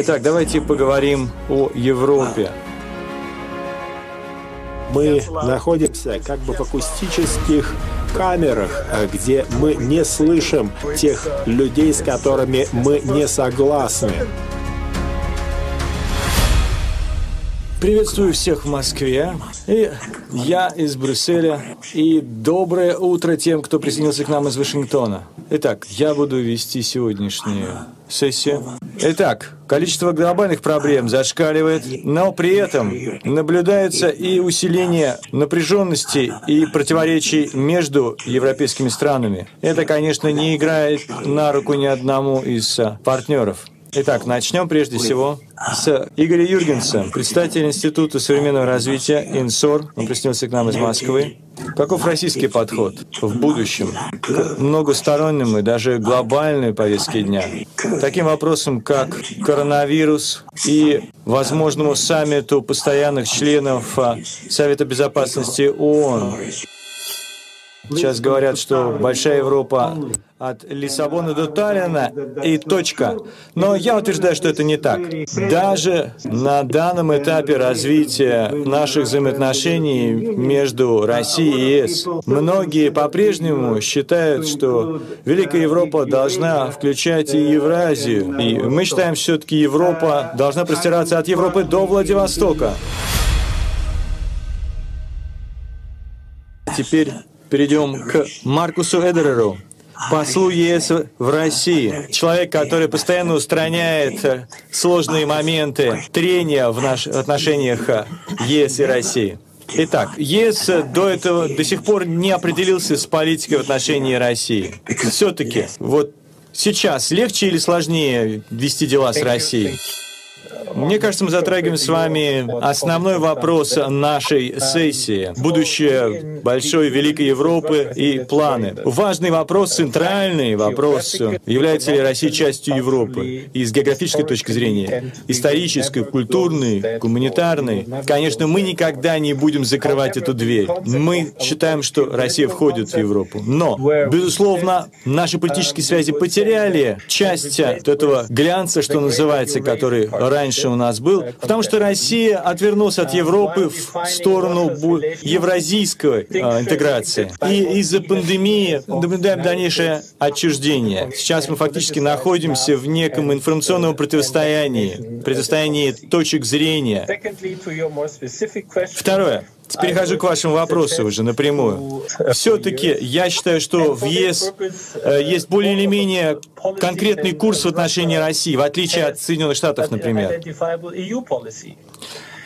Итак, давайте поговорим о Европе. Мы находимся как бы в акустических камерах, где мы не слышим тех людей, с которыми мы не согласны. Приветствую всех в Москве. И я из Брюсселя. И доброе утро тем, кто присоединился к нам из Вашингтона. Итак, я буду вести сегодняшнюю сессию. Итак, количество глобальных проблем зашкаливает, но при этом наблюдается и усиление напряженности и противоречий между европейскими странами. Это, конечно, не играет на руку ни одному из партнеров. Итак, начнем прежде всего с Игоря Юргенса, представитель Института современного развития ИНСОР. Он присоединился к нам из Москвы. Каков российский подход в будущем к многосторонним и даже глобальной повестке дня? Таким вопросам, как коронавирус и возможному саммиту постоянных членов Совета Безопасности ООН. Сейчас говорят, что большая Европа от Лиссабона до Таллина и точка. Но я утверждаю, что это не так. Даже на данном этапе развития наших взаимоотношений между Россией и ЕС, многие по-прежнему считают, что Великая Европа должна включать и Евразию. И мы считаем, все-таки Европа должна простираться от Европы до Владивостока. Теперь перейдем к Маркусу Эдереру, послу ЕС в России. Человек, который постоянно устраняет сложные моменты трения в наших отношениях ЕС и России. Итак, ЕС до этого до сих пор не определился с политикой в отношении России. Все-таки, вот сейчас легче или сложнее вести дела с Россией? Мне кажется, мы затрагиваем с вами основной вопрос нашей сессии. Будущее большой великой Европы и планы. Важный вопрос, центральный вопрос, является ли Россия частью Европы? И с географической точки зрения, исторической, культурной, гуманитарной. Конечно, мы никогда не будем закрывать эту дверь. Мы считаем, что Россия входит в Европу. Но, безусловно, наши политические связи потеряли часть этого глянца, что называется, который раньше у нас был, потому что Россия отвернулась от Европы в сторону евразийской э, интеграции. И из-за пандемии наблюдаем дальнейшее отчуждение. Сейчас мы фактически находимся в неком информационном противостоянии, противостоянии точек зрения. Второе. Перехожу к вашему вопросу уже напрямую. Все-таки я считаю, что в ЕС э, есть более или менее конкретный курс в отношении России, в отличие от Соединенных Штатов, например.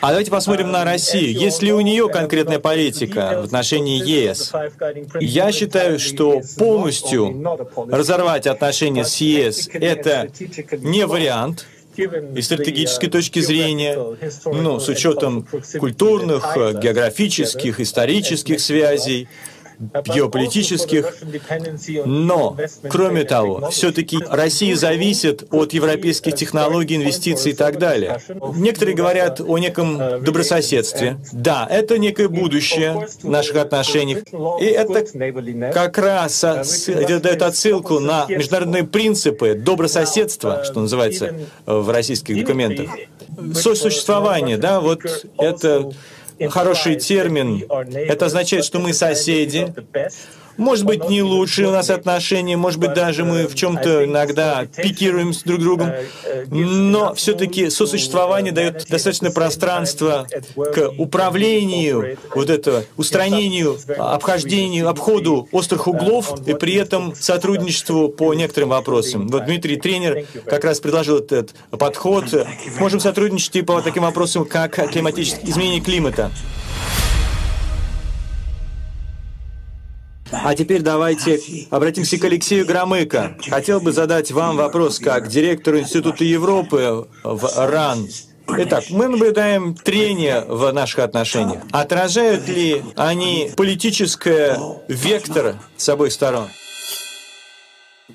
А давайте посмотрим на Россию. Есть ли у нее конкретная политика в отношении ЕС? Я считаю, что полностью разорвать отношения с ЕС — это не вариант — и стратегической точки зрения, ну, с учетом культурных, географических, исторических связей, геополитических. Но, кроме того, все-таки Россия зависит от европейских технологий, инвестиций и так далее. Некоторые говорят о неком добрососедстве. Да, это некое будущее в наших отношениях. И это как раз дает отсылку на международные принципы добрососедства, что называется в российских документах. Сосуществование, да, вот это хороший термин. Это означает, что мы соседи, может быть, не лучшие у нас отношения, может быть, даже мы в чем-то иногда пикируем с друг другом, но все-таки сосуществование дает достаточно пространства к управлению, вот это, устранению, обхождению, обходу острых углов и при этом сотрудничеству по некоторым вопросам. Вот Дмитрий Тренер как раз предложил этот подход. Можем сотрудничать и по таким вопросам, как климатические изменение климата. А теперь давайте обратимся к Алексею Громыко. Хотел бы задать вам вопрос как директору Института Европы в РАН. Итак, мы наблюдаем трение в наших отношениях. Отражают ли они политическое вектор с обоих сторон?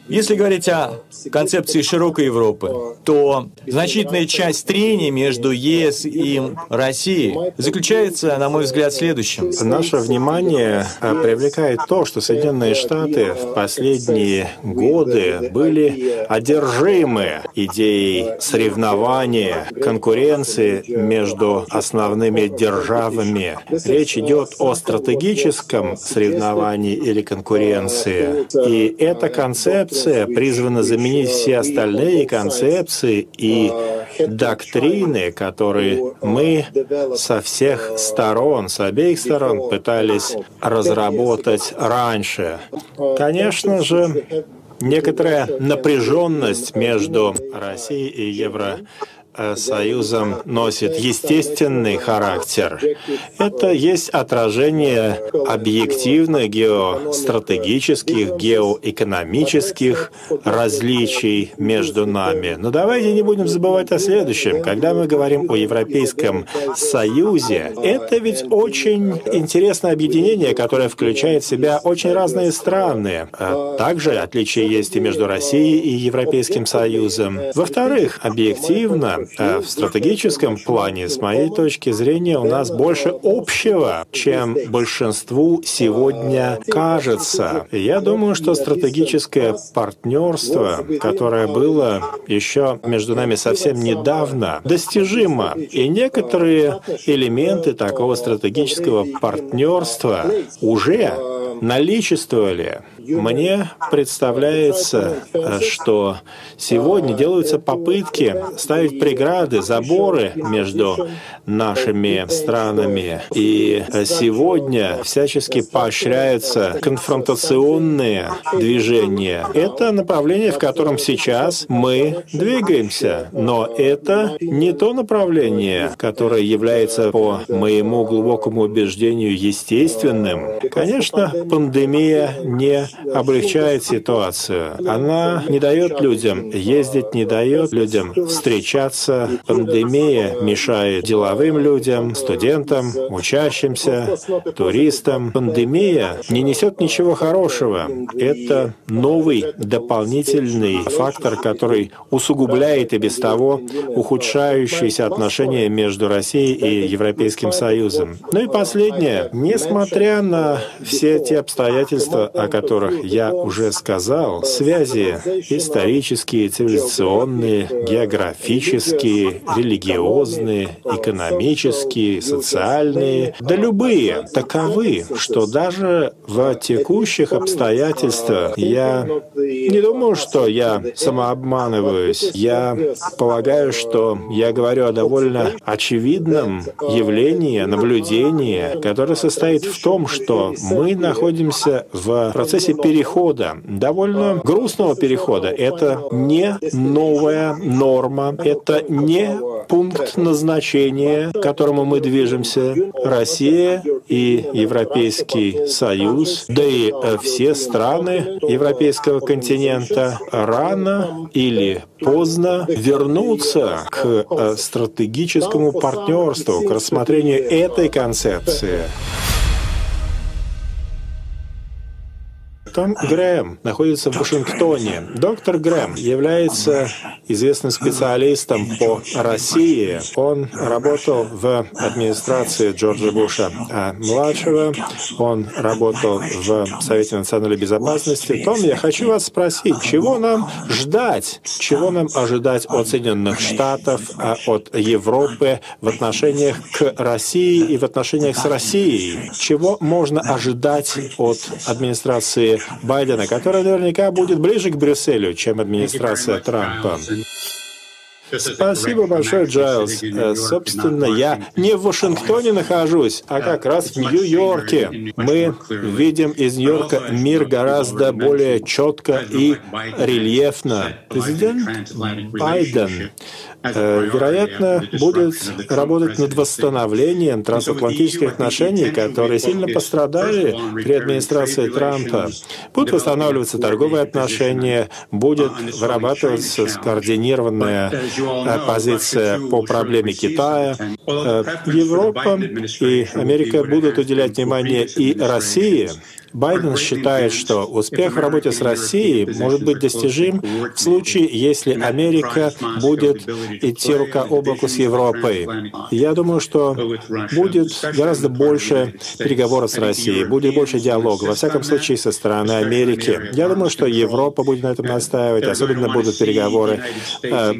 Если говорить о концепции широкой Европы, то значительная часть трений между ЕС и Россией заключается, на мой взгляд, в следующем. Наше внимание э, привлекает то, что Соединенные Штаты в последние годы были одержимы идеей соревнования, конкуренции между основными державами. Речь идет о стратегическом соревновании или конкуренции. И эта концепция концепция призвана заменить все остальные концепции и доктрины, которые мы со всех сторон, с обеих сторон пытались разработать раньше. Конечно же, некоторая напряженность между Россией и Евро Э, союзом носит естественный характер. Это есть отражение объективных геостратегических, геоэкономических различий между нами. Но давайте не будем забывать о следующем. Когда мы говорим о Европейском Союзе, это ведь очень интересное объединение, которое включает в себя очень разные страны. А также отличия есть и между Россией и Европейским Союзом. Во-вторых, объективно, Э, в стратегическом плане, с моей точки зрения, у нас больше общего, чем большинству сегодня кажется. Я думаю, что стратегическое партнерство, которое было еще между нами совсем недавно, достижимо. И некоторые элементы такого стратегического партнерства уже наличествовали. Мне представляется, что сегодня делаются попытки ставить преграды, заборы между нашими странами. И сегодня всячески поощряются конфронтационные движения. Это направление, в котором сейчас мы двигаемся. Но это не то направление, которое является, по моему глубокому убеждению, естественным. Конечно, пандемия не облегчает ситуацию. Она не дает людям ездить, не дает людям встречаться. Пандемия мешает деловым людям, студентам, учащимся, туристам. Пандемия не несет ничего хорошего. Это новый дополнительный фактор, который усугубляет и без того ухудшающиеся отношения между Россией и Европейским Союзом. Ну и последнее. Несмотря на все те обстоятельства, о которых я уже сказал, связи исторические, цивилизационные, географические, религиозные, экономические, социальные, да любые, таковы, что даже в текущих обстоятельствах я не думаю, что я самообманываюсь. Я полагаю, что я говорю о довольно очевидном явлении, наблюдении, которое состоит в том, что мы находимся в процессе перехода, довольно грустного перехода. Это не новая норма, это не пункт назначения, к которому мы движемся. Россия и Европейский Союз, да и э, все страны европейского континента рано или поздно вернутся к э, стратегическому партнерству, к рассмотрению этой концепции. Том Грэм находится в Вашингтоне. Доктор Грэм является известным специалистом по России. Он работал в администрации Джорджа Буша а младшего. Он работал в Совете национальной безопасности. Том, я хочу вас спросить, чего нам ждать? Чего нам ожидать от Соединенных Штатов, а от Европы в отношениях к России и в отношениях с Россией? Чего можно ожидать от администрации Байдена, которая наверняка будет ближе к Брюсселю, чем администрация Трампа. Спасибо большое, Джайлз. Э, собственно, я не в Вашингтоне нахожусь, а как раз в Нью-Йорке. Мы видим из Нью-Йорка мир гораздо более четко и рельефно. Президент Байден Э, вероятно, будет работать над восстановлением трансатлантических отношений, которые сильно пострадали при администрации Трампа. Будут восстанавливаться торговые отношения, будет вырабатываться скоординированная э, позиция по проблеме Китая. Э, Европа и Америка будут уделять внимание и России, Байден считает, что успех в работе с Россией может быть достижим в случае, если Америка будет идти рука об руку с Европой. Я думаю, что будет гораздо больше переговоров с Россией, будет больше диалога, во всяком случае, со стороны Америки. Я думаю, что Европа будет на этом настаивать, особенно будут переговоры э,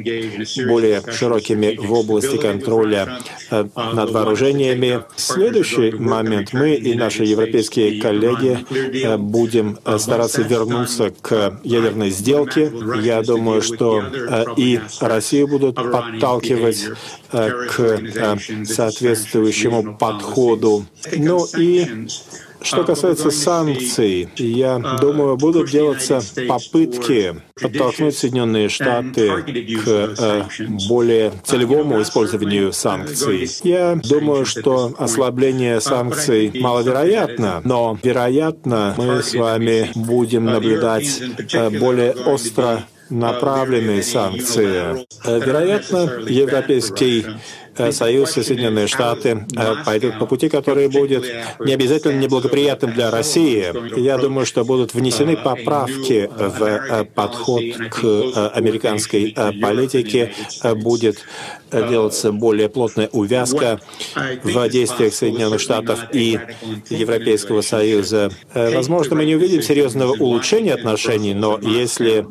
более широкими в области контроля э, над вооружениями. Следующий момент. Мы и наши европейские коллеги э, будем э, стараться вернуться к ядерной сделке. Я думаю, что и Россию будут подталкивать к соответствующему подходу. Ну и что касается санкций, я думаю, будут делаться попытки подтолкнуть Соединенные Штаты к э, более целевому использованию санкций. Я думаю, что ослабление санкций маловероятно, но, вероятно, мы с вами будем наблюдать э, более остро направленные санкции. Э, вероятно, Европейский Союз и Соединенные Штаты э, пойдут по пути, который будет не обязательно неблагоприятным для России. Я думаю, что будут внесены поправки в э, подход к американской политике, будет делаться более плотная увязка в действиях Соединенных Штатов и Европейского Союза. Возможно, мы не увидим серьезного улучшения отношений, но если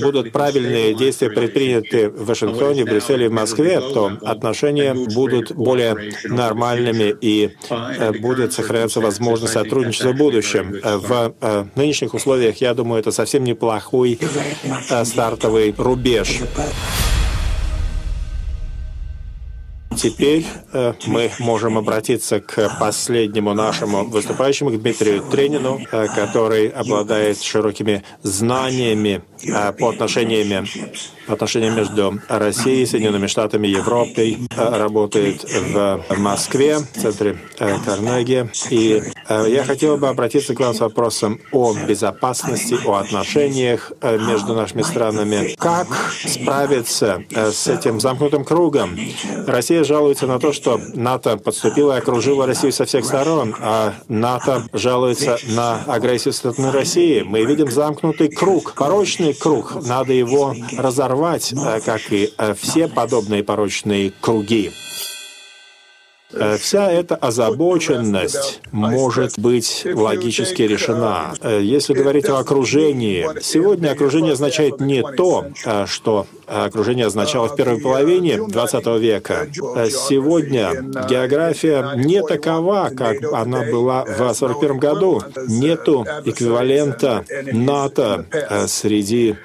будут правильные действия предприняты в Вашингтоне, в Брюсселе и в Москве, то отношения будут более нормальными и э, будет сохраняться возможность сотрудничества в будущем. Э, в э, нынешних условиях, я думаю, это совсем неплохой стартовый рубеж. Теперь э, мы можем обратиться к последнему нашему выступающему, к Дмитрию Тренину, э, который обладает широкими знаниями э, по отношениями отношения между Россией, Соединенными Штатами, Европой, работает в Москве, в центре э, Карнеги. И я хотел бы обратиться к вам с вопросом о безопасности, о отношениях между нашими странами. Как справиться с этим замкнутым кругом? Россия жалуется на то, что НАТО подступила и окружила Россию со всех сторон, а НАТО жалуется на агрессию со стороны России. Мы видим замкнутый круг, порочный круг. Надо его разорвать э, как и э, все подобные порочные круги. Э, вся эта озабоченность может быть логически решена. Если говорить о окружении, сегодня окружение означает не то, что окружение означало в первой половине XX века. Сегодня география не такова, как она была в 1941 году. Нету эквивалента НАТО среди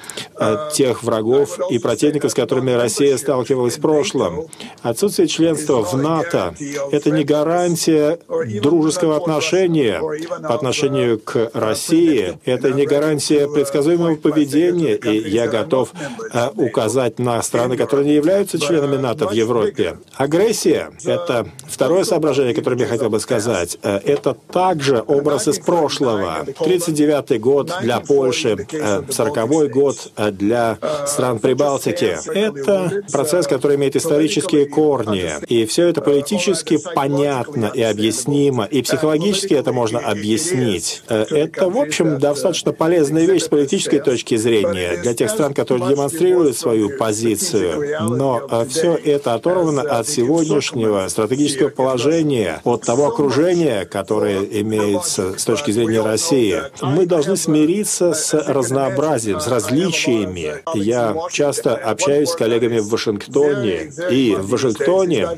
тех врагов и противников, с которыми Россия сталкивалась в прошлом. Отсутствие членства в НАТО это не гарантия дружеского отношения по отношению к России, это не гарантия предсказуемого поведения, и я готов э, указать на страны, которые не являются членами НАТО в Европе. Агрессия — это второе соображение, которое я хотел бы сказать. Э, это также образ из прошлого. 39-й год для Польши, 40-й э, год для стран Прибалтики. Это процесс, который имеет исторические корни, и все это политически понятно и объяснимо, и психологически это можно объяснить. Э, это, в общем, достаточно полезная вещь с политической точки зрения для тех стран, которые демонстрируют свою позицию. Но э, все это оторвано от сегодняшнего стратегического положения, от того окружения, которое имеется с точки зрения России. Мы должны смириться с разнообразием, с различиями. Я часто общаюсь с коллегами в Вашингтоне, и в Вашингтоне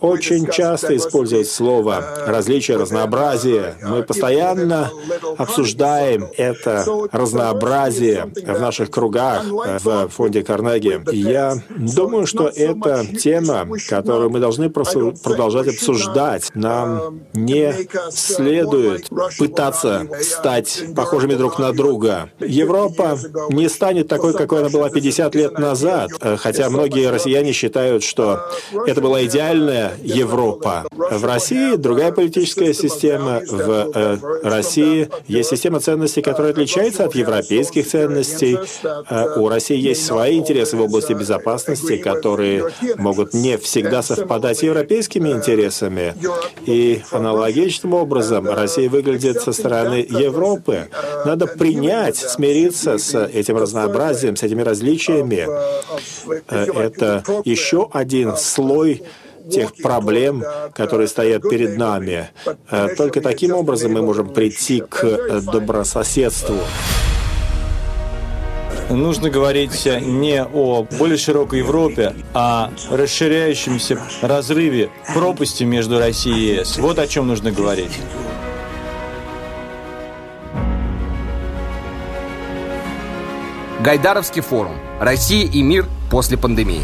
очень часто использовать слово различие, разнообразие. Мы постоянно обсуждаем это разнообразие в наших кругах в фонде Карнеги. Я думаю, что это тема, которую мы должны продолжать обсуждать. Нам не следует пытаться стать похожими друг на друга. Европа не станет такой, какой она была 50 лет назад, хотя многие россияне считают, что это была идеальная Европа, Европа. В России другая политическая система. В э, России есть система ценностей, которая отличается от европейских ценностей. Э, у России есть свои интересы интересы в области безопасности, которые могут не всегда совпадать с европейскими интересами. И аналогичным образом Россия выглядит со стороны Европы. Надо принять, смириться с этим разнообразием, с этими различиями. Э, это еще один слой тех проблем, которые стоят перед нами. Э, только таким образом мы можем прийти к э, добрососедству нужно говорить не о более широкой Европе, а расширяющемся разрыве пропасти между Россией и ЕС. Вот о чем нужно говорить. Гайдаровский форум. Россия и мир после пандемии.